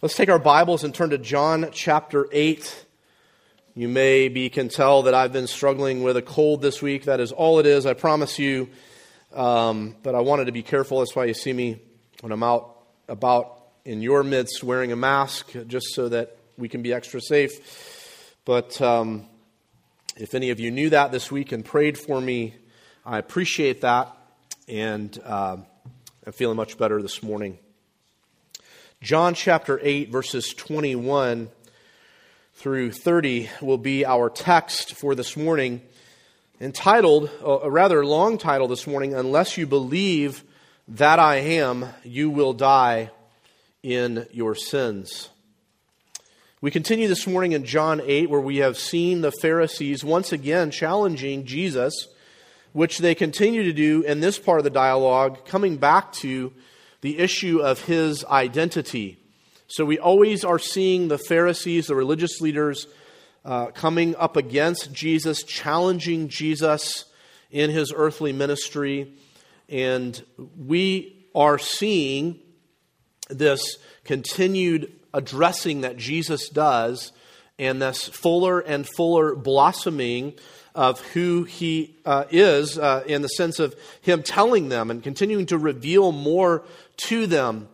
Let's take our Bibles and turn to John chapter 8. You maybe can tell that I've been struggling with a cold this week. That is all it is, I promise you. Um, but I wanted to be careful. That's why you see me when I'm out about in your midst wearing a mask, just so that we can be extra safe. But um, if any of you knew that this week and prayed for me, I appreciate that. And uh, I'm feeling much better this morning. John chapter 8, verses 21 through 30 will be our text for this morning, entitled, uh, a rather long title this morning, Unless You Believe That I Am, You Will Die in Your Sins. We continue this morning in John 8, where we have seen the Pharisees once again challenging Jesus, which they continue to do in this part of the dialogue, coming back to the issue of his identity. So we always are seeing the Pharisees, the religious leaders, uh, coming up against Jesus, challenging Jesus in his earthly ministry. And we are seeing this continued addressing that Jesus does and this fuller and fuller blossoming of who he uh, is uh, in the sense of him telling them and continuing to reveal more to them.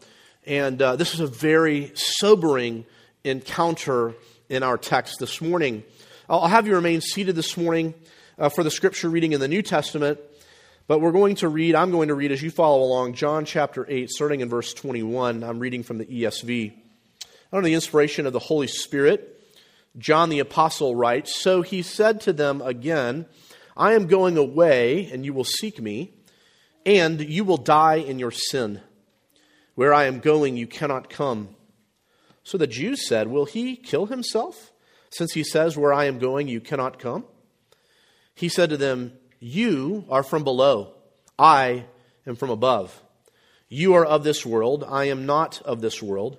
And uh, this is a very sobering encounter in our text this morning. I'll have you remain seated this morning uh, for the scripture reading in the New Testament. But we're going to read, I'm going to read as you follow along, John chapter 8, starting in verse 21. I'm reading from the ESV. Under the inspiration of the Holy Spirit, John the Apostle writes So he said to them again, I am going away, and you will seek me, and you will die in your sin. Where I am going, you cannot come. So the Jews said, Will he kill himself, since he says, Where I am going, you cannot come? He said to them, You are from below, I am from above. You are of this world, I am not of this world.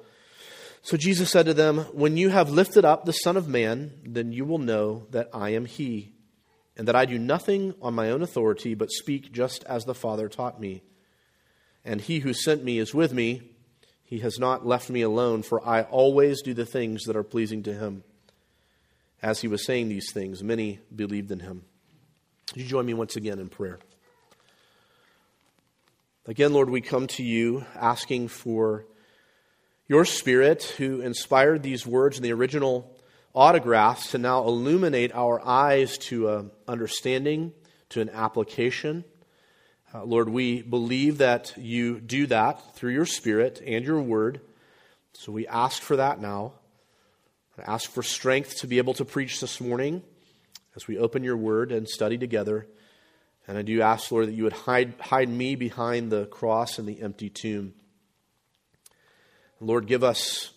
So Jesus said to them, When you have lifted up the Son of Man, then you will know that I am he, and that I do nothing on my own authority, but speak just as the Father taught me. And he who sent me is with me. He has not left me alone, for I always do the things that are pleasing to him. As he was saying these things, many believed in him. Would you join me once again in prayer? Again, Lord, we come to you asking for your Spirit, who inspired these words in the original autographs, to now illuminate our eyes to an understanding, to an application uh, Lord, we believe that you do that through your Spirit and your Word. So we ask for that now. I ask for strength to be able to preach this morning as we open your Word and study together. And I do ask, Lord, that you would hide, hide me behind the cross and the empty tomb. Lord, give us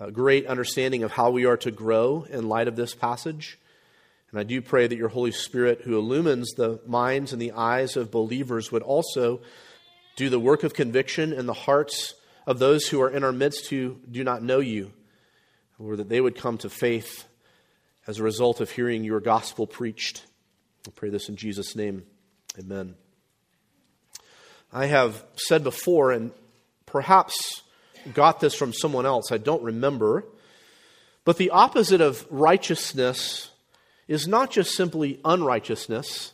a great understanding of how we are to grow in light of this passage. And I do pray that your Holy Spirit, who illumines the minds and the eyes of believers, would also do the work of conviction in the hearts of those who are in our midst who do not know you, or that they would come to faith as a result of hearing your gospel preached. I pray this in Jesus' name. Amen. I have said before, and perhaps got this from someone else, I don't remember, but the opposite of righteousness is not just simply unrighteousness,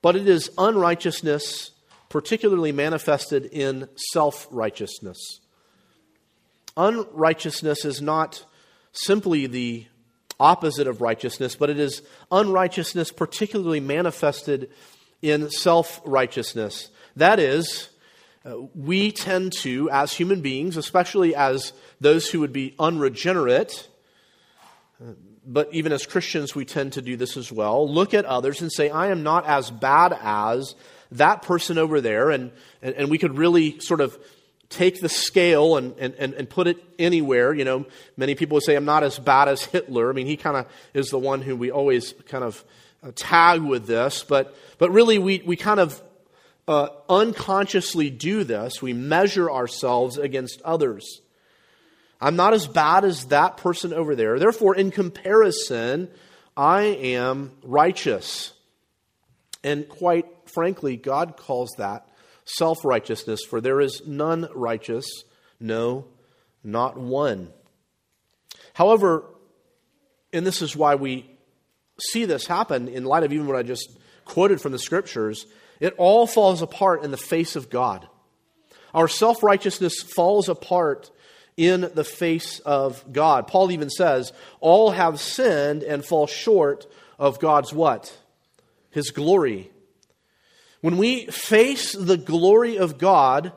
but it is unrighteousness particularly manifested in self righteousness. Unrighteousness is not simply the opposite of righteousness, but it is unrighteousness particularly manifested in self righteousness. That is, uh, we tend to, as human beings, especially as those who would be unregenerate, uh, but even as Christians, we tend to do this as well. Look at others and say, I am not as bad as that person over there. And, and, and we could really sort of take the scale and, and, and, put it anywhere, you know, many people would say, I'm not as bad as Hitler. I mean, he kind of is the one who we always kind of uh, tag with this, but, but really we, we kind of uh, unconsciously do this. We measure ourselves against others. I'm not as bad as that person over there. Therefore, in comparison, I am righteous. And quite frankly, God calls that self righteousness, for there is none righteous, no, not one. However, and this is why we see this happen in light of even what I just quoted from the scriptures, it all falls apart in the face of God. Our self righteousness falls apart in the face of God. Paul even says, All have sinned and fall short of God's what? His glory. When we face the glory of God,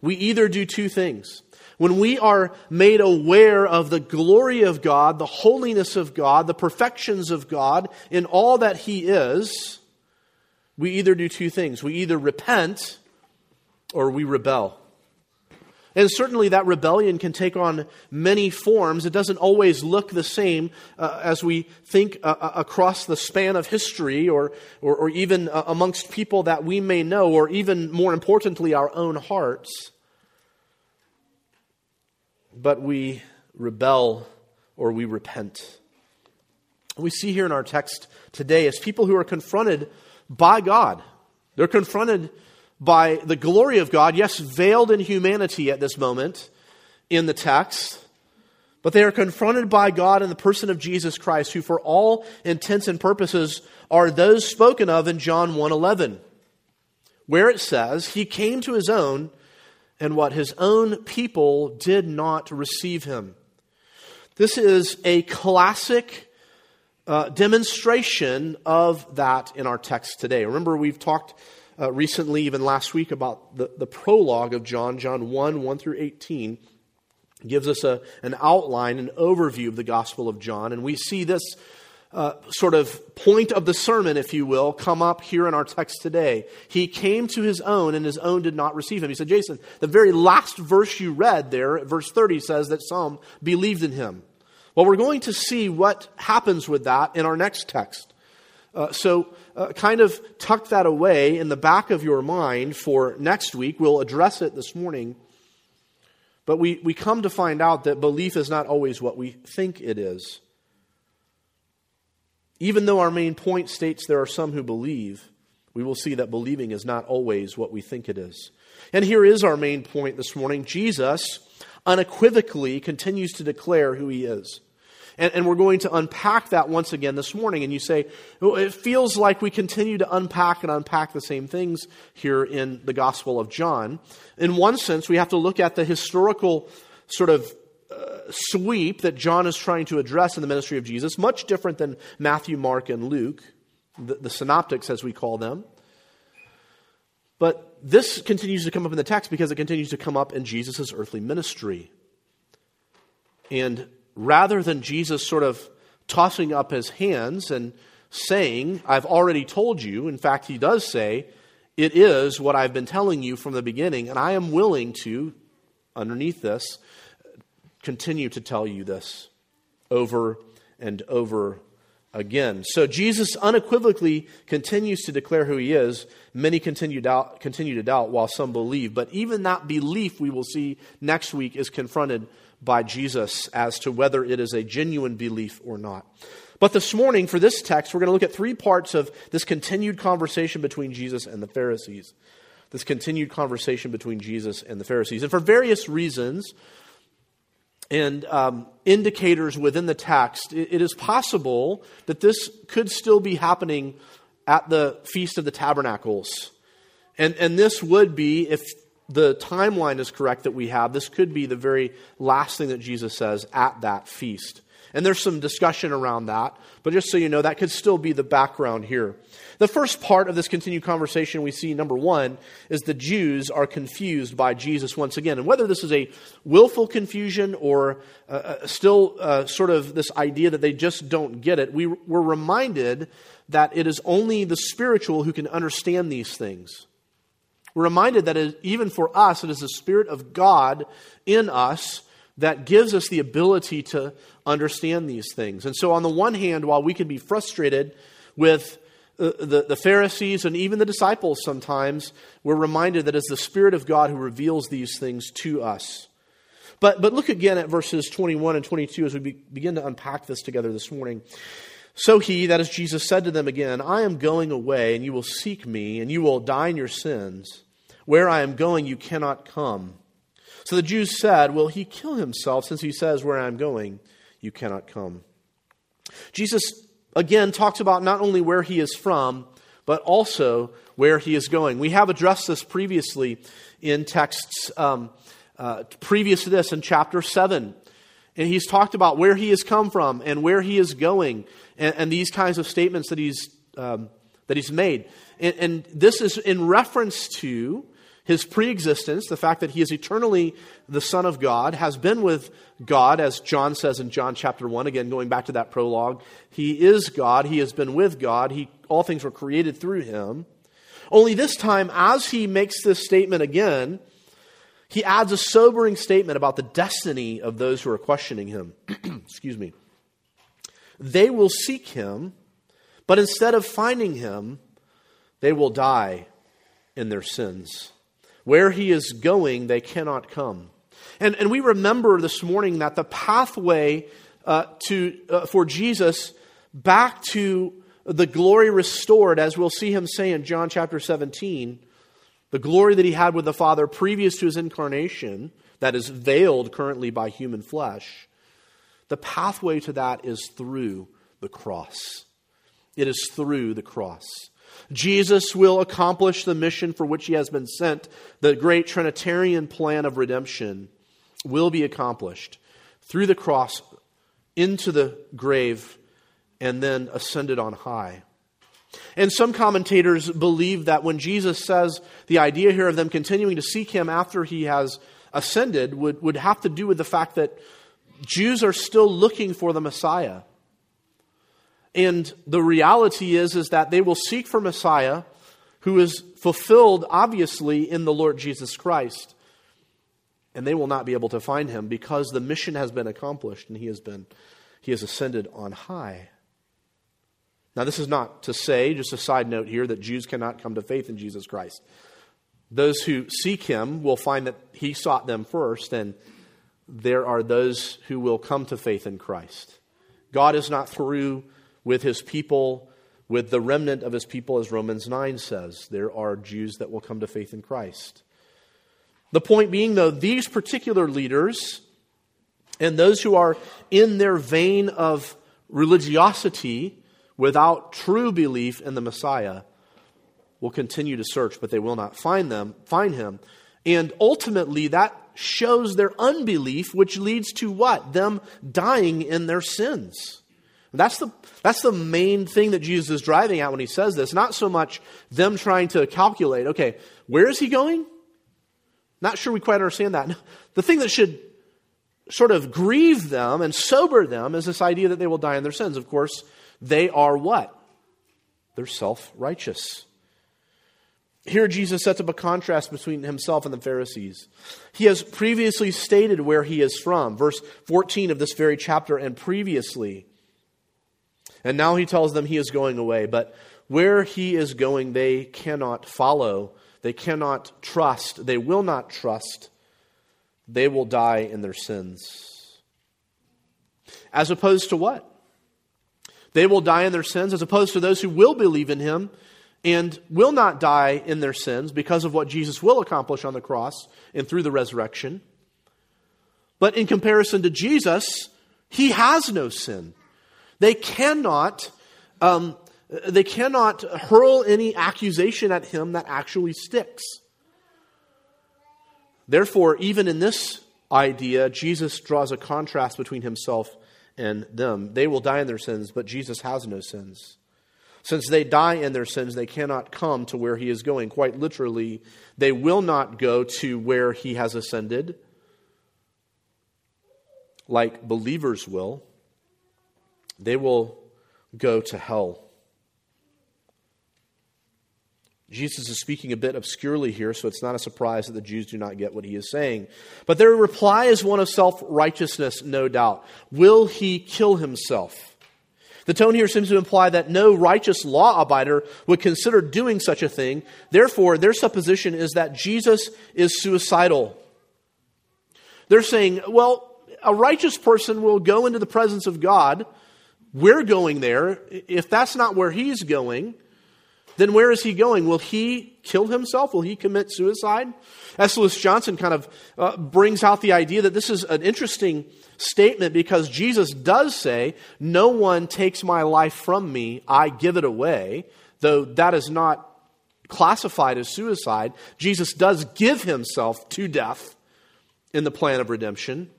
we either do two things. When we are made aware of the glory of God, the holiness of God, the perfections of God in all that He is, we either do two things. We either repent or we rebel. And certainly that rebellion can take on many forms. It doesn't always look the same uh, as we think uh, uh, across the span of history or, or, or even uh, amongst people that we may know, or even more importantly, our own hearts. But we rebel or we repent. We see here in our text today as people who are confronted by God. They're confronted by the glory of God, yes, veiled in humanity at this moment in the text, but they are confronted by God in the person of Jesus Christ, who for all intents and purposes are those spoken of in John 1:11, where it says, "He came to his own, and what his own people did not receive him." This is a classic uh, demonstration of that in our text today. Remember, we've talked uh, recently, even last week, about the, the prologue of John, John 1 1 through 18, gives us a, an outline, an overview of the Gospel of John. And we see this uh, sort of point of the sermon, if you will, come up here in our text today. He came to his own, and his own did not receive him. He said, Jason, the very last verse you read there, verse 30, says that some believed in him. Well, we're going to see what happens with that in our next text. Uh, so, uh, kind of tuck that away in the back of your mind for next week. We'll address it this morning. But we, we come to find out that belief is not always what we think it is. Even though our main point states there are some who believe, we will see that believing is not always what we think it is. And here is our main point this morning Jesus unequivocally continues to declare who he is. And, and, we're going to unpack that once again this morning. And you say, well, it feels like we continue to unpack and unpack the same things here in the Gospel of John. In one sense, we have to look at the historical sort of uh, sweep that John is trying to address in the ministry of Jesus, much different than Matthew, Mark, and Luke, the, the synoptics as we call them. But this continues to come up in the text because it continues to come up in Jesus' earthly ministry. And rather than Jesus sort of tossing up his hands and saying, I've already told you, in fact, he does say, it is what I've been telling you from the beginning, and I am willing to, underneath this, continue to tell you this over and over again. So Jesus unequivocally continues to declare who he is. Many continue, doubt, continue to doubt, while some believe. But even that belief, we will see next week, is confronted by Jesus as to whether it is a genuine belief or not. But this morning, for this text, we're going to look at three parts of this continued conversation between Jesus and the Pharisees. This continued conversation between Jesus and the Pharisees. And for various reasons and um, indicators within the text, it, it is possible that this could still be happening at the Feast of the Tabernacles. And, and this would be, if the timeline is correct that we have, this could be the very last thing that Jesus says at that feast. And there's some discussion around that, but just so you know, that could still be the background here. The first part of this continued conversation we see, number one, is the Jews are confused by Jesus once again. And whether this is a willful confusion or uh, uh still uh, sort of this idea that they just don't get it, we, we're reminded that it is only the spiritual who can understand these things. We're reminded that it, even for us, it is the Spirit of God in us that gives us the ability to understand these things. And so, on the one hand, while we can be frustrated with the, the, the, Pharisees and even the disciples sometimes, we're reminded that it's the Spirit of God who reveals these things to us. But, but look again at verses 21 and 22 as we be, begin to unpack this together this morning. So he, that is Jesus, said to them again, I am going away, and you will seek me, and you will die in your sins. Where I am going, you cannot come. So the Jews said, Will he kill himself, since he says, Where I am going, you cannot come? Jesus again talks about not only where he is from, but also where he is going. We have addressed this previously in texts um, uh, previous to this in chapter 7. And he's talked about where he has come from and where he is going and, and these kinds of statements that he's, um, that he's made. And, and this is in reference to his preexistence, the fact that he is eternally the Son of God, has been with God, as John says in John chapter 1, again, going back to that prologue. He is God, he has been with God, he, all things were created through him. Only this time, as he makes this statement again, he adds a sobering statement about the destiny of those who are questioning him. Excuse me. They will seek him, but instead of finding him, they will die in their sins. Where he is going, they cannot come. And, and we remember this morning that the pathway uh, to, uh, for Jesus back to the glory restored, as we'll see him say in John chapter 17, the glory that he had with the Father previous to his incarnation, that is veiled currently by human flesh, the pathway to that is through the cross. It is through the cross. Jesus will accomplish the mission for which he has been sent. The great Trinitarian plan of redemption will be accomplished through the cross into the grave and then ascended on high. And some commentators believe that when Jesus says the idea here of them continuing to seek him after he has ascended would, would have to do with the fact that Jews are still looking for the Messiah. And the reality is, is that they will seek for Messiah who is fulfilled, obviously, in the Lord Jesus Christ. And they will not be able to find him because the mission has been accomplished and he has been he has ascended on high. Now, this is not to say, just a side note here, that Jews cannot come to faith in Jesus Christ. Those who seek him will find that he sought them first, and there are those who will come to faith in Christ. God is not through with his people, with the remnant of his people, as Romans 9 says. There are Jews that will come to faith in Christ. The point being, though, these particular leaders and those who are in their vein of religiosity without true belief in the Messiah will continue to search, but they will not find them, find him. And ultimately that shows their unbelief, which leads to what? Them dying in their sins. That's the, that's the main thing that Jesus is driving at when he says this. Not so much them trying to calculate, okay, where is he going? Not sure we quite understand that. The thing that should sort of grieve them and sober them is this idea that they will die in their sins. Of course, they are what? They're self righteous. Here, Jesus sets up a contrast between himself and the Pharisees. He has previously stated where he is from, verse 14 of this very chapter, and previously. And now he tells them he is going away. But where he is going, they cannot follow. They cannot trust. They will not trust. They will die in their sins. As opposed to what? They will die in their sins, as opposed to those who will believe in him and will not die in their sins because of what Jesus will accomplish on the cross and through the resurrection. But in comparison to Jesus, he has no sin. They cannot, um, they cannot hurl any accusation at him that actually sticks. Therefore, even in this idea, Jesus draws a contrast between himself and them. They will die in their sins, but Jesus has no sins. Since they die in their sins, they cannot come to where he is going. Quite literally, they will not go to where he has ascended, like believers will they will go to hell. Jesus is speaking a bit obscurely here, so it's not a surprise that the Jews do not get what he is saying. But their reply is one of self righteousness, no doubt. Will he kill himself? The tone here seems to imply that no righteous law abider would consider doing such a thing. Therefore, their supposition is that Jesus is suicidal. They're saying, well, a righteous person will go into the presence of God. We're going there. If that's not where he's going, then where is he going? Will he kill himself? Will he commit suicide? S. Lewis Johnson kind of uh, brings out the idea that this is an interesting statement because Jesus does say, No one takes my life from me, I give it away, though that is not classified as suicide. Jesus does give himself to death in the plan of redemption.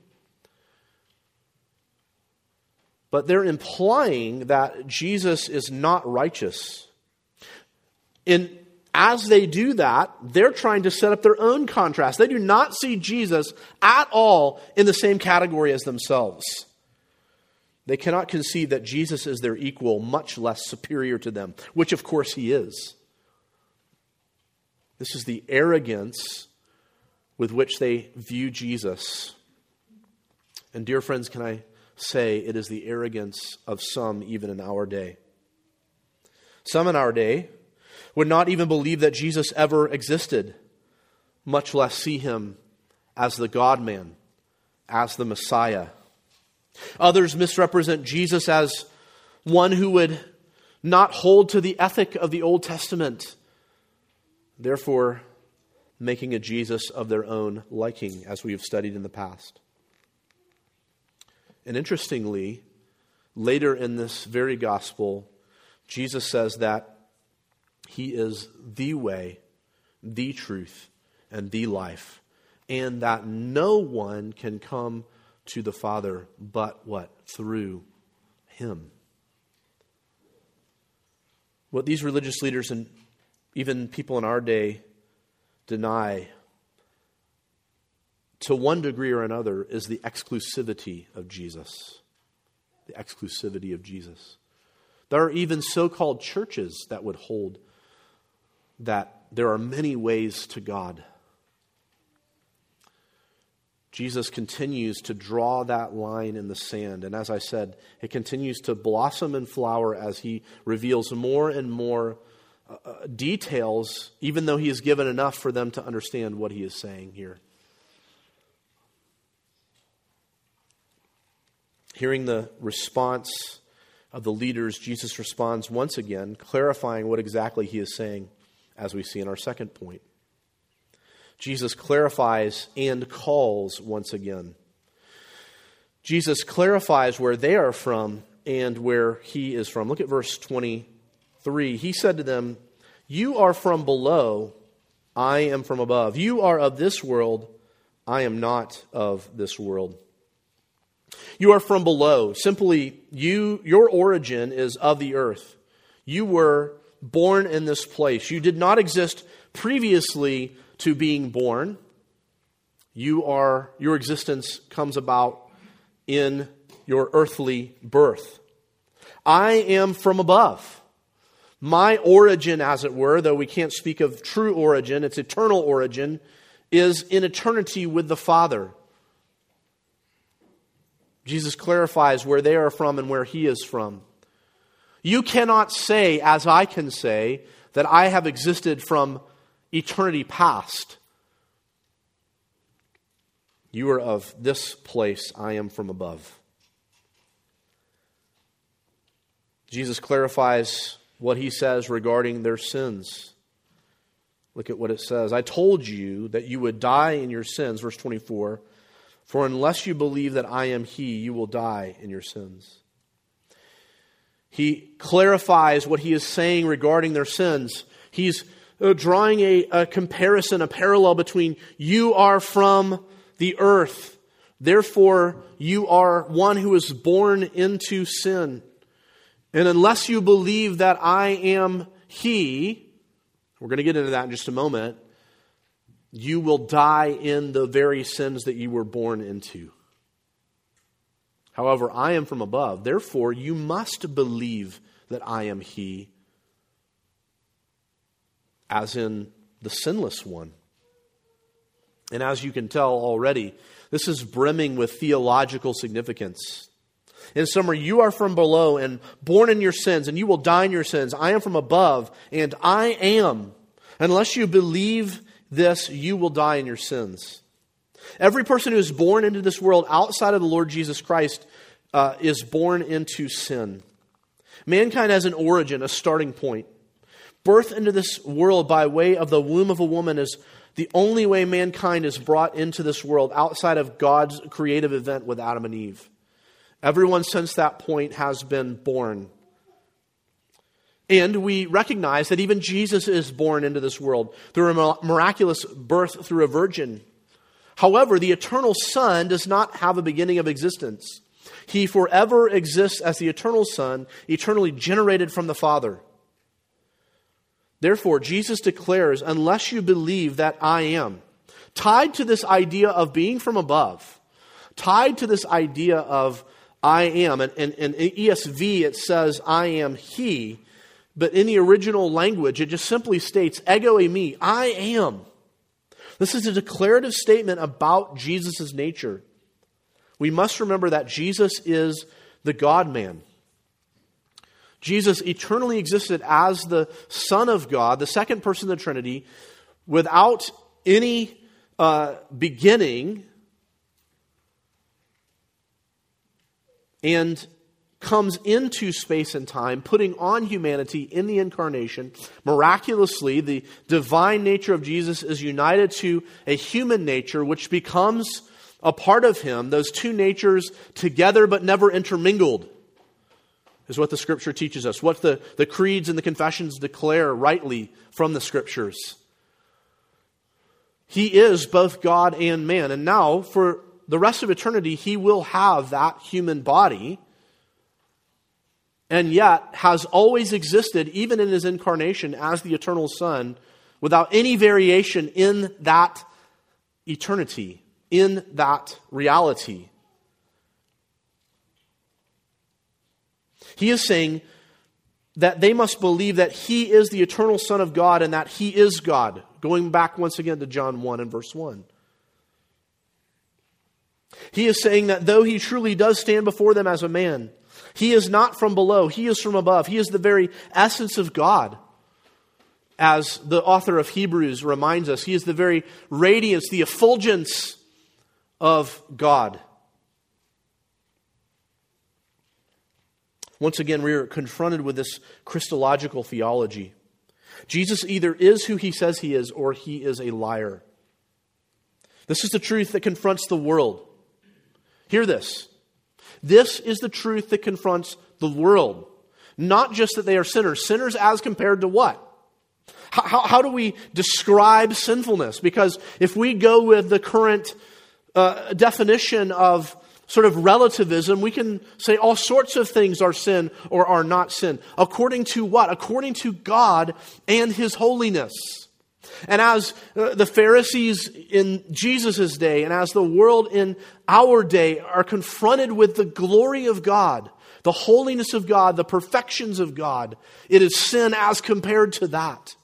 But they're implying that Jesus is not righteous. And as they do that, they're trying to set up their own contrast. They do not see Jesus at all in the same category as themselves. They cannot conceive that Jesus is their equal, much less superior to them, which of course he is. This is the arrogance with which they view Jesus. And, dear friends, can I say it is the arrogance of some even in our day? Some in our day would not even believe that Jesus ever existed, much less see him as the God man, as the Messiah. Others misrepresent Jesus as one who would not hold to the ethic of the Old Testament, therefore, making a Jesus of their own liking, as we have studied in the past. And interestingly, later in this very gospel, Jesus says that he is the way, the truth, and the life, and that no one can come to the Father but what? Through Him. What these religious leaders and even people in our day deny, to one degree or another, is the exclusivity of Jesus. The exclusivity of Jesus. There are even so called churches that would hold that there are many ways to God. Jesus continues to draw that line in the sand. And as I said, it continues to blossom and flower as he reveals more and more uh, uh details, even though he has given enough for them to understand what he is saying here. Hearing the response of the leaders, Jesus responds once again, clarifying what exactly he is saying as we see in our second point. Jesus clarifies and calls once again. Jesus clarifies where they are from and where he is from. Look at verse 23. He said to them, You are from below, I am from above. You are of this world, I am not of this world. You are from below. Simply, you, your origin is of the earth. You were born in this place. You did not exist previously to being born. You are, your existence comes about in your earthly birth. I am from above. My origin, as it were, though we can't speak of true origin, its eternal origin, is in eternity with the Father. Jesus clarifies where they are from and where he is from. You cannot say, as I can say, that I have existed from eternity past. You are of this place, I am from above. Jesus clarifies what he says regarding their sins. Look at what it says. I told you that you would die in your sins, verse 24. For unless you believe that I am he, you will die in your sins. He clarifies what he is saying regarding their sins. He's uh, drawing a, a comparison, a parallel between you are from the earth, therefore you are one who is born into sin. And unless you believe that I am He, we're going to get into that in just a moment, you will die in the very sins that you were born into. However, I am from above. Therefore, you must believe that I am He. as in the sinless one. And as you can tell already, this is brimming with theological significance. In summary, you are from below and born in your sins, and you will die in your sins. I am from above, and I am. Unless you believe this, you will die in your sins. Every person who is born into this world outside of the Lord Jesus Christ uh, is born into sin. Mankind has an origin, a starting point. Birth into this world by way of the womb of a woman is the only way mankind is brought into this world outside of God's creative event with Adam and Eve. Everyone since that point has been born. And we recognize that even Jesus is born into this world through a miraculous birth through a virgin. However, the eternal Son does not have a beginning of existence. He forever exists as the eternal Son, eternally generated from the Father. Therefore, Jesus declares, unless you believe that I am, tied to this idea of being from above, tied to this idea of I am. And in ESV, it says, I am He. But in the original language, it just simply states, ego eimi, I am. This is a declarative statement about Jesus' nature. We must remember that Jesus is the God man. Jesus eternally existed as the Son of God, the second person of the Trinity, without any uh, beginning, and comes into space and time, putting on humanity in the incarnation. Miraculously, the divine nature of Jesus is united to a human nature, which becomes a part of him, those two natures together but never intermingled is what the scripture teaches us, what the, the creeds and the confessions declare rightly from the scriptures. He is both God and man. And now, for the rest of eternity, he will have that human body, and yet has always existed, even in his incarnation, as the eternal Son, without any variation in that eternity, in that reality. He is saying that they must believe that he is the eternal Son of God and that he is God. Going back once again to John 1 and verse 1. He is saying that though he truly does stand before them as a man, he is not from below, he is from above. He is the very essence of God. As the author of Hebrews reminds us, he is the very radiance, the effulgence of God. Once again, we are confronted with this Christological theology. Jesus either is who he says he is or he is a liar. This is the truth that confronts the world. Hear this. This is the truth that confronts the world. Not just that they are sinners. Sinners as compared to what? How, how, how do we describe sinfulness? Because if we go with the current uh, definition of sort of relativism, we can say all sorts of things are sin or are not sin. According to what? According to God and His holiness. And as uh, the Pharisees in Jesus' day and as the world in our day are confronted with the glory of God, the holiness of God, the perfections of God, it is sin as compared to that.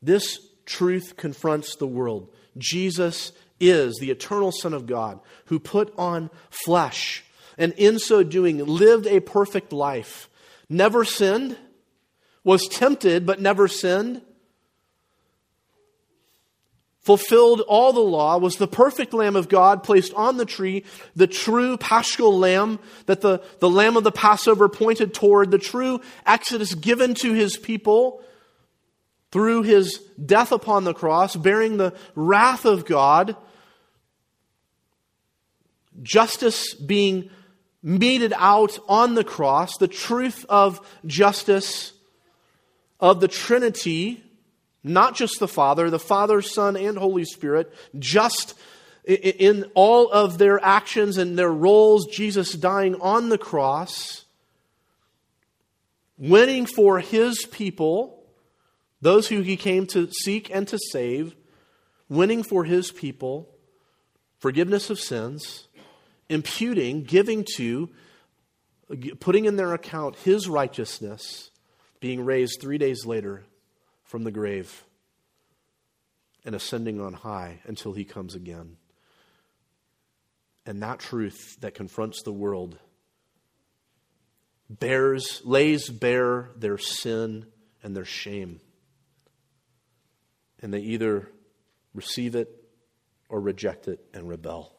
This truth confronts the world. Jesus is the eternal Son of God who put on flesh and in so doing lived a perfect life, never sinned, was tempted but never sinned, fulfilled all the law, was the perfect Lamb of God placed on the tree, the true paschal lamb that the, the lamb of the Passover pointed toward, the true exodus given to his people through his death upon the cross, bearing the wrath of God, justice being meted out on the cross, the truth of justice of the Trinity, not just the Father, the Father, Son, and Holy Spirit, just in all of their actions and their roles, Jesus dying on the cross, winning for his people those who he came to seek and to save, winning for his people forgiveness of sins, imputing, giving to putting in their account his righteousness being raised three days later from the grave and ascending on high until he comes again. And that truth that confronts the world bears, lays bare their sin and their shame. And they either receive it or reject it and rebel.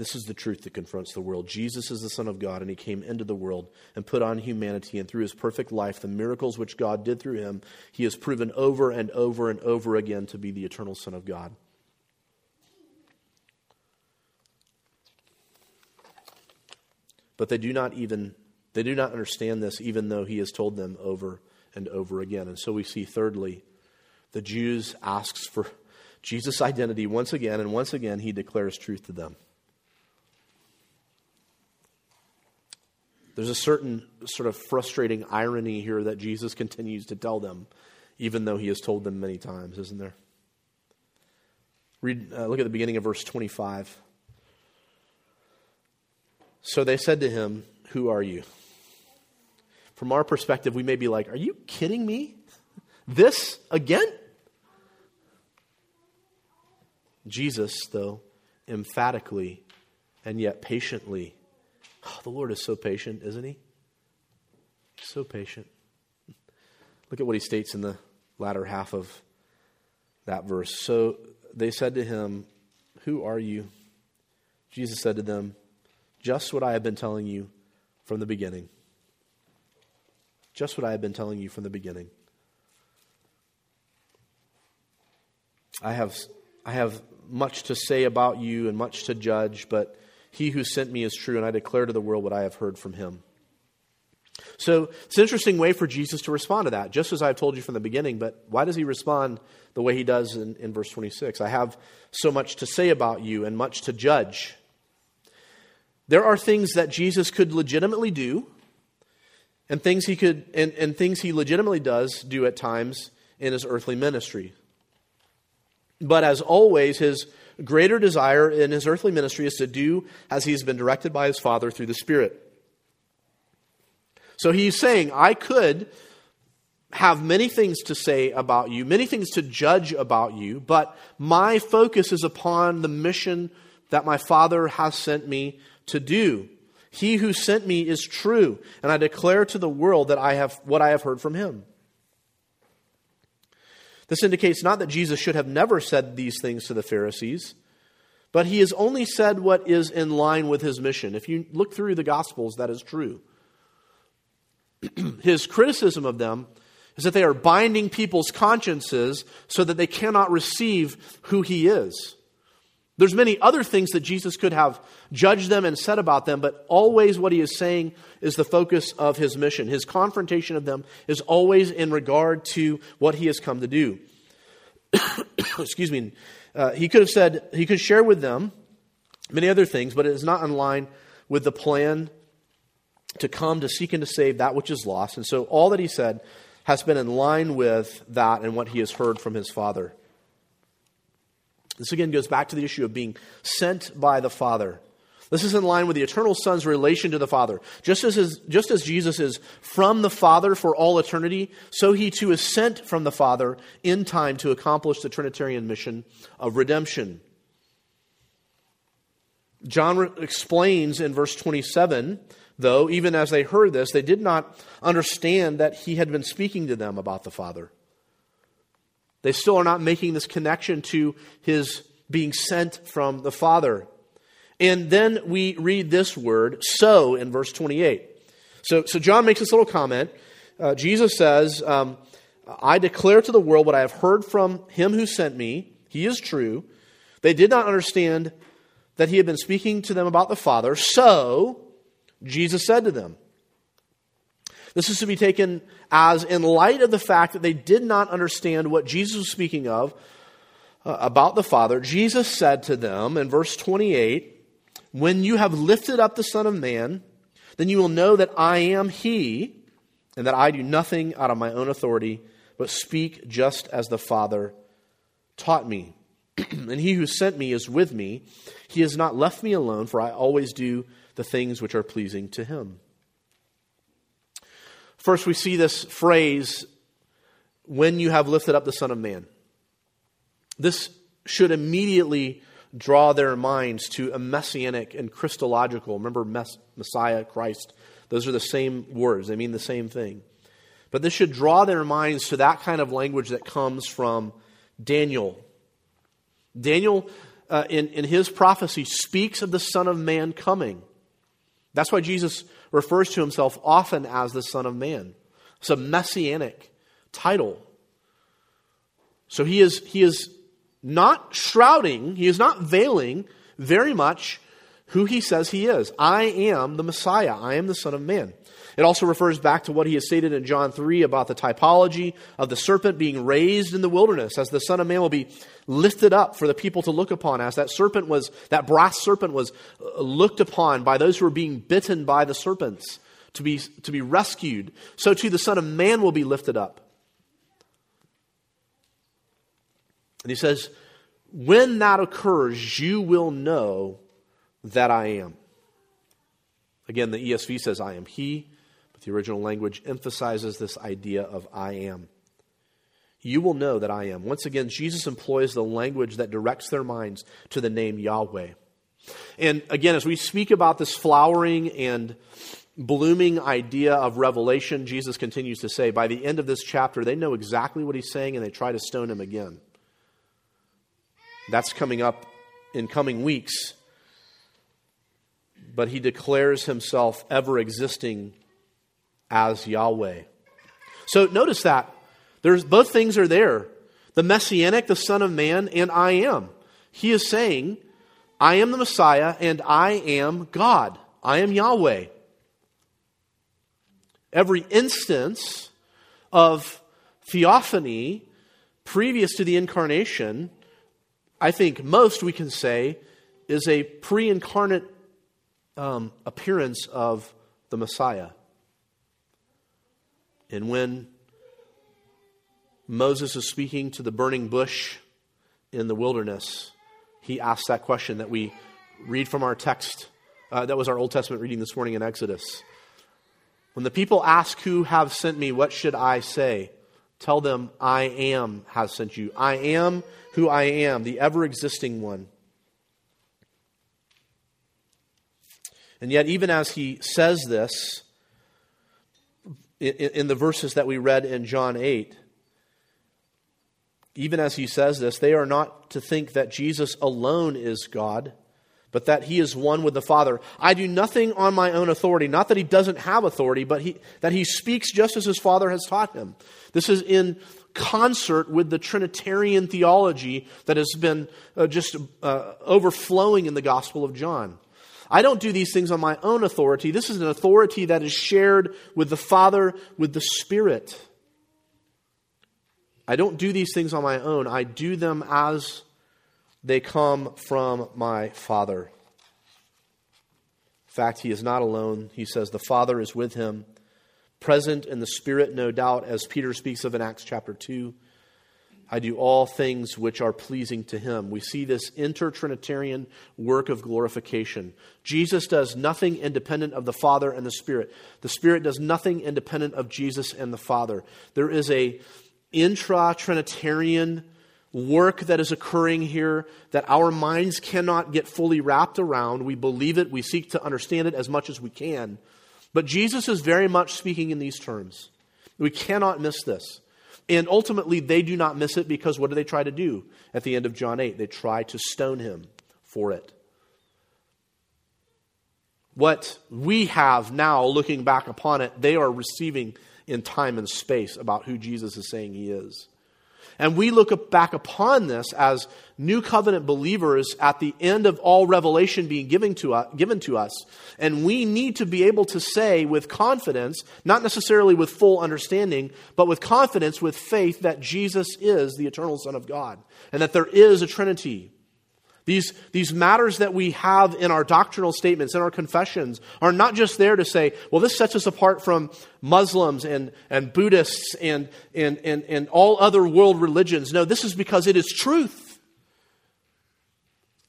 This is the truth that confronts the world. Jesus is the Son of God, and He came into the world and put on humanity. And through His perfect life, the miracles which God did through Him, He has proven over and over and over again to be the eternal Son of God. But they do not even they do not understand this, even though He has told them over and over again. And so we see, thirdly, the Jews asks for Jesus' identity once again, and once again He declares truth to them. There's a certain sort of frustrating irony here that Jesus continues to tell them, even though he has told them many times, isn't there? Read, uh, look at the beginning of verse 25. So they said to him, Who are you? From our perspective, we may be like, Are you kidding me? This again? Jesus, though, emphatically and yet patiently Oh, the Lord is so patient, isn't he? So patient. Look at what he states in the latter half of that verse. So they said to him, Who are you? Jesus said to them, Just what I have been telling you from the beginning. Just what I have been telling you from the beginning. I have, I have much to say about you and much to judge, but he who sent me is true, and I declare to the world what I have heard from him. So it's an interesting way for Jesus to respond to that, just as I've told you from the beginning. But why does he respond the way he does in, in verse 26? I have so much to say about you and much to judge. There are things that Jesus could legitimately do, and things he could and, and things he legitimately does do at times in his earthly ministry. But as always, his greater desire in his earthly ministry is to do as he's been directed by his Father through the Spirit. So he's saying, I could have many things to say about you, many things to judge about you, but my focus is upon the mission that my Father has sent me to do. He who sent me is true, and I declare to the world that I have what I have heard from him. This indicates not that Jesus should have never said these things to the Pharisees, but he has only said what is in line with his mission. If you look through the Gospels, that is true. his criticism of them is that they are binding people's consciences so that they cannot receive who he is. There's many other things that Jesus could have judged them and said about them, but always what he is saying is the focus of his mission. His confrontation of them is always in regard to what he has come to do. Excuse me. Uh, he could have said, he could share with them many other things, but it is not in line with the plan to come to seek and to save that which is lost. And so all that he said has been in line with that and what he has heard from his Father. This again goes back to the issue of being sent by the Father. This is in line with the eternal Son's relation to the Father. Just as, his, just as Jesus is from the Father for all eternity, so he too is sent from the Father in time to accomplish the Trinitarian mission of redemption. John explains in verse 27, though, even as they heard this, they did not understand that he had been speaking to them about the Father. They still are not making this connection to his being sent from the Father. And then we read this word, so, in verse 28. So, so John makes this little comment. Uh, Jesus says, um, I declare to the world what I have heard from him who sent me. He is true. They did not understand that he had been speaking to them about the Father. So, Jesus said to them, This is to be taken as in light of the fact that they did not understand what Jesus was speaking of uh, about the Father. Jesus said to them in verse 28, when you have lifted up the Son of Man, then you will know that I am He, and that I do nothing out of my own authority, but speak just as the Father taught me. and he who sent me is with me. He has not left me alone, for I always do the things which are pleasing to him. First, we see this phrase, when you have lifted up the Son of Man. This should immediately draw their minds to a messianic and Christological. Remember, mess, Messiah, Christ. Those are the same words, they mean the same thing. But this should draw their minds to that kind of language that comes from Daniel. Daniel, uh, in, in his prophecy, speaks of the Son of Man coming. That's why Jesus refers to himself often as the Son of Man. It's a messianic title. So he is, he is not shrouding, he is not veiling very much who he says he is. I am the Messiah, I am the Son of Man. It also refers back to what he has stated in John 3 about the typology of the serpent being raised in the wilderness as the Son of Man will be lifted up for the people to look upon. As that serpent was, that brass serpent was uh, looked upon by those who were being bitten by the serpents to be, to be rescued, so too the Son of Man will be lifted up. And he says, when that occurs, you will know that I am. Again, the ESV says, I am He, but the original language emphasizes this idea of I am. You will know that I am. Once again, Jesus employs the language that directs their minds to the name Yahweh. And again, as we speak about this flowering and blooming idea of revelation, Jesus continues to say, by the end of this chapter, they know exactly what he's saying and they try to stone him again. That's coming up in coming weeks. But he declares himself ever existing as Yahweh. So notice that. There's both things are there. The messianic, the Son of Man, and I am. He is saying, I am the Messiah and I am God. I am Yahweh. Every instance of theophany previous to the incarnation I think most we can say is a pre incarnate um, appearance of the Messiah. And when Moses is speaking to the burning bush in the wilderness, he asks that question that we read from our text. Uh, that was our Old Testament reading this morning in Exodus. When the people ask, Who have sent me, what should I say? Tell them, I am has sent you. I am who I am, the ever existing one. And yet, even as he says this, in, the verses that we read in John 8, even as he says this, they are not to think that Jesus alone is God, but that he is one with the Father. I do nothing on my own authority, not that he doesn't have authority, but he, that he speaks just as his Father has taught him. This is in concert with the Trinitarian theology that has been uh, just uh, overflowing in the Gospel of John. I don't do these things on my own authority. This is an authority that is shared with the Father, with the Spirit. I don't do these things on my own. I do them as they come from my Father. In fact, he is not alone. He says the Father is with him present in the Spirit, no doubt, as Peter speaks of in Acts chapter 2. I do all things which are pleasing to him. We see this intertrinitarian work of glorification. Jesus does nothing independent of the Father and the Spirit. The Spirit does nothing independent of Jesus and the Father. There is a intra-trinitarian work that is occurring here that our minds cannot get fully wrapped around. We believe it, we seek to understand it as much as we can. But Jesus is very much speaking in these terms. We cannot miss this. And ultimately, they do not miss it because what do they try to do at the end of John 8? They try to stone him for it. What we have now, looking back upon it, they are receiving in time and space about who Jesus is saying he is. And we look back upon this as new covenant believers at the end of all revelation being given to, us, given to us. And we need to be able to say with confidence, not necessarily with full understanding, but with confidence, with faith, that Jesus is the eternal Son of God and that there is a Trinity. These, these matters that we have in our doctrinal statements, in our confessions, are not just there to say, well, this sets us apart from Muslims and, and Buddhists and, and, and, and all other world religions. No, this is because it is truth.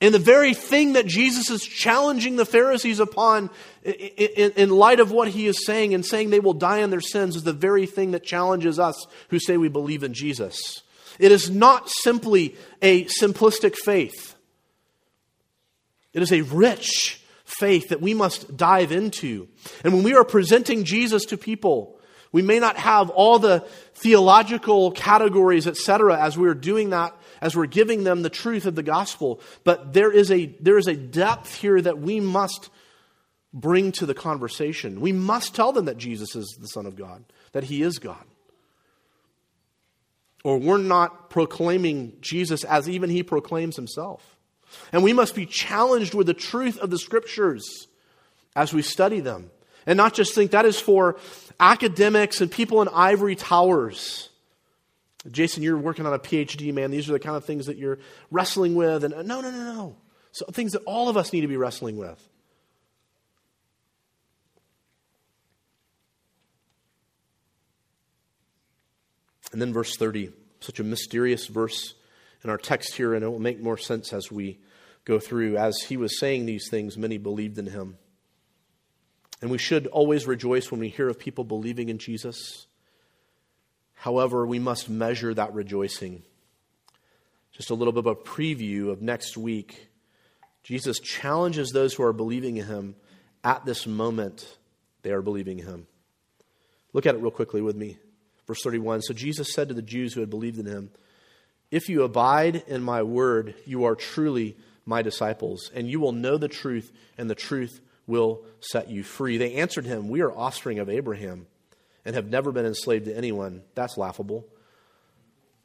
And the very thing that Jesus is challenging the Pharisees upon in, in, light of what he is saying and saying they will die in their sins is the very thing that challenges us who say we believe in Jesus. It is not simply a simplistic faith, it is a rich faith that we must dive into. And when we are presenting Jesus to people, we may not have all the theological categories, etc., as we're doing that as we're giving them the truth of the gospel. But there is a, there is a depth here that we must bring to the conversation. We must tell them that Jesus is the Son of God, that He is God. Or we're not proclaiming Jesus as even He proclaims Himself. And we must be challenged with the truth of the Scriptures as we study them. And not just think that is for academics and people in ivory towers. Jason, you're working on a PhD, man. These are the kind of things that you're wrestling with. And uh, no, no, no, no. So things that all of us need to be wrestling with. And then verse 30, such a mysterious verse in our text here, and it will make more sense as we go through. As he was saying these things, many believed in him. And we should always rejoice when we hear of people believing in Jesus. However, we must measure that rejoicing. Just a little bit of a preview of next week. Jesus challenges those who are believing in him at this moment they are believing in him. Look at it real quickly with me. Verse 31 So Jesus said to the Jews who had believed in him, If you abide in my word, you are truly my disciples, and you will know the truth, and the truth will set you free. They answered him, We are offspring of Abraham and have never been enslaved to anyone, that's laughable.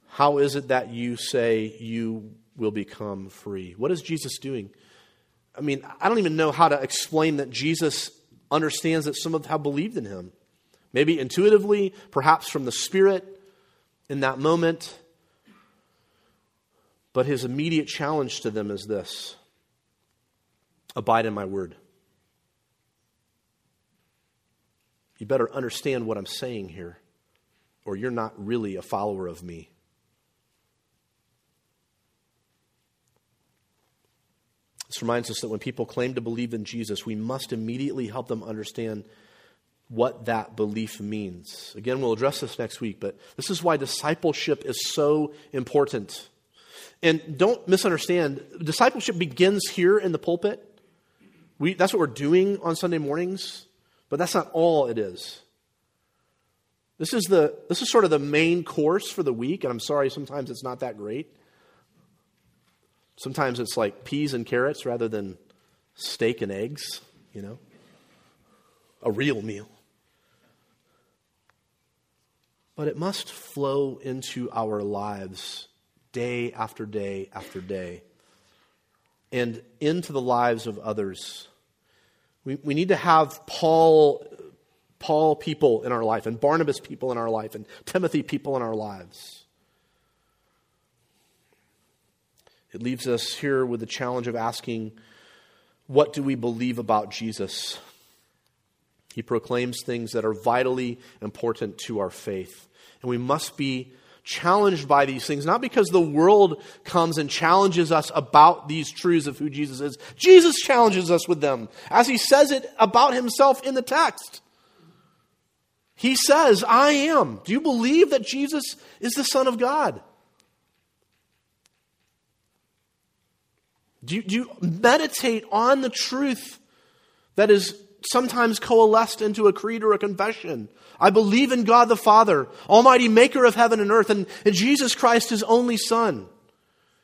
How is it that you say you will become free? What is Jesus doing? I mean, I don't even know how to explain that Jesus understands that some of have believed in him. Maybe intuitively, perhaps from the Spirit in that moment. But his immediate challenge to them is this Abide in my word. You better understand what I'm saying here, or you're not really a follower of me. This reminds us that when people claim to believe in Jesus, we must immediately help them understand what that belief means. Again, we'll address this next week, but this is why discipleship is so important. And don't misunderstand, discipleship begins here in the pulpit. We, that's what we're doing on Sunday mornings. But that's not all it is. This is, the, this is sort of the main course for the week, and I'm sorry, sometimes it's not that great. Sometimes it's like peas and carrots rather than steak and eggs, you know, a real meal. But it must flow into our lives day after day after day and into the lives of others. We, we need to have Paul, Paul people in our life, and Barnabas people in our life, and Timothy people in our lives. It leaves us here with the challenge of asking, what do we believe about Jesus? He proclaims things that are vitally important to our faith. And we must be challenged by these things, not because the world comes and challenges us about these truths of who Jesus is. Jesus challenges us with them, as he says it about himself in the text. He says, I am. Do you believe that Jesus is the Son of God? Do you, do you meditate on the truth that is sometimes coalesced into a creed or a confession. I believe in God the Father, Almighty Maker of heaven and earth, and, and Jesus Christ, His only Son,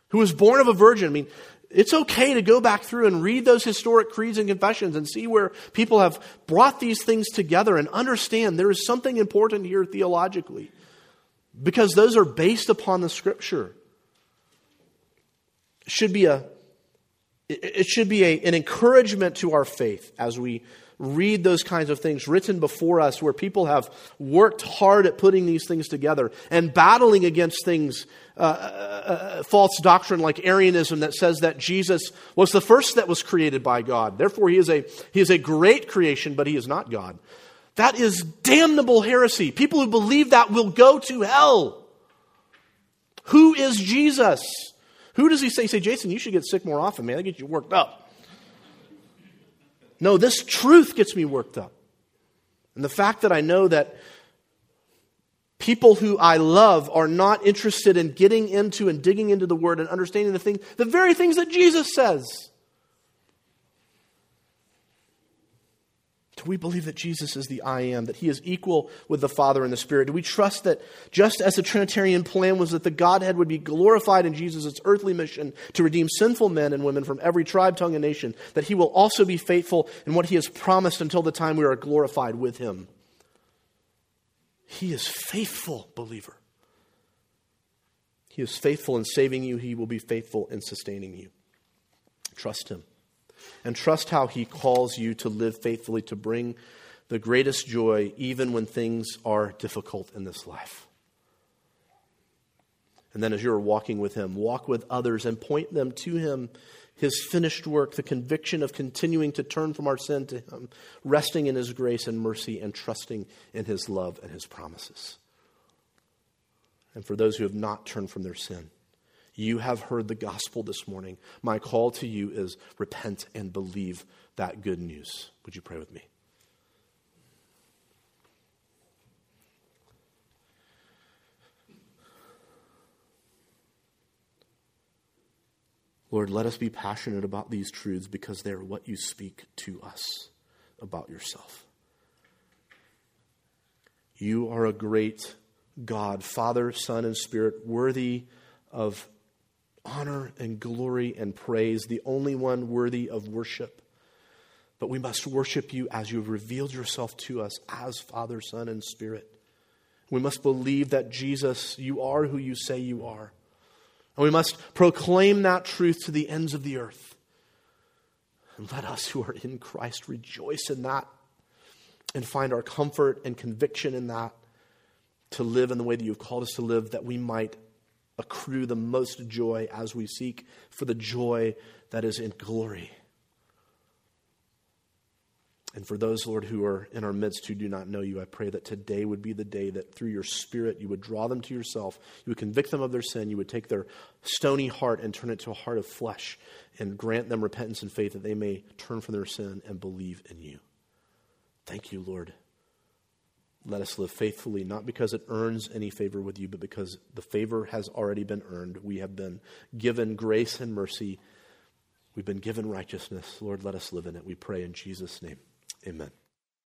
who was born of a virgin. I mean, it's okay to go back through and read those historic creeds and confessions and see where people have brought these things together and understand there is something important here theologically because those are based upon the scripture. It should be a it should be a, an encouragement to our faith as we read those kinds of things written before us where people have worked hard at putting these things together and battling against things, uh, uh, uh, false doctrine like Arianism that says that Jesus was the first that was created by God. Therefore, he is a, he is a great creation, but he is not God. That is damnable heresy. People who believe that will go to hell. Who is Jesus? Who does he say? Say, Jason, you should get sick more often, man. That gets you worked up. No, this truth gets me worked up. And the fact that I know that people who I love are not interested in getting into and digging into the Word and understanding the thing, the very things that Jesus says. Do we believe that Jesus is the I am, that he is equal with the Father and the Spirit? Do we trust that just as the Trinitarian plan was that the Godhead would be glorified in Jesus' earthly mission to redeem sinful men and women from every tribe, tongue, and nation, that he will also be faithful in what he has promised until the time we are glorified with him? He is faithful, believer. He is faithful in saving you, He will be faithful in sustaining you. Trust Him. And trust how He calls you to live faithfully, to bring the greatest joy, even when things are difficult in this life. And then, as you're walking with Him, walk with others and point them to Him his finished work, the conviction of continuing to turn from our sin to Him, resting in His grace and mercy, and trusting in His love and His promises. And for those who have not turned from their sin, you have heard the gospel this morning. My call to you is repent and believe that good news. Would you pray with me? Lord, let us be passionate about these truths because they are what you speak to us about yourself. You are a great God, Father, Son, and Spirit, worthy of honor and glory and praise, the only one worthy of worship. But we must worship you as you have revealed yourself to us as Father, Son, and Spirit. We must believe that Jesus, you are who you say you are. And we must proclaim that truth to the ends of the earth. And let us who are in Christ rejoice in that and find our comfort and conviction in that to live in the way that you've called us to live, that we might accrue the most joy as we seek for the joy that is in glory. And for those, Lord, who are in our midst who do not know you, I pray that today would be the day that through your Spirit you would draw them to yourself. You would convict them of their sin. You would take their stony heart and turn it to a heart of flesh and grant them repentance and faith that they may turn from their sin and believe in you. Thank you, Lord. Let us live faithfully, not because it earns any favor with you, but because the favor has already been earned. We have been given grace and mercy. We've been given righteousness. Lord, let us live in it. We pray in Jesus' name. Amen.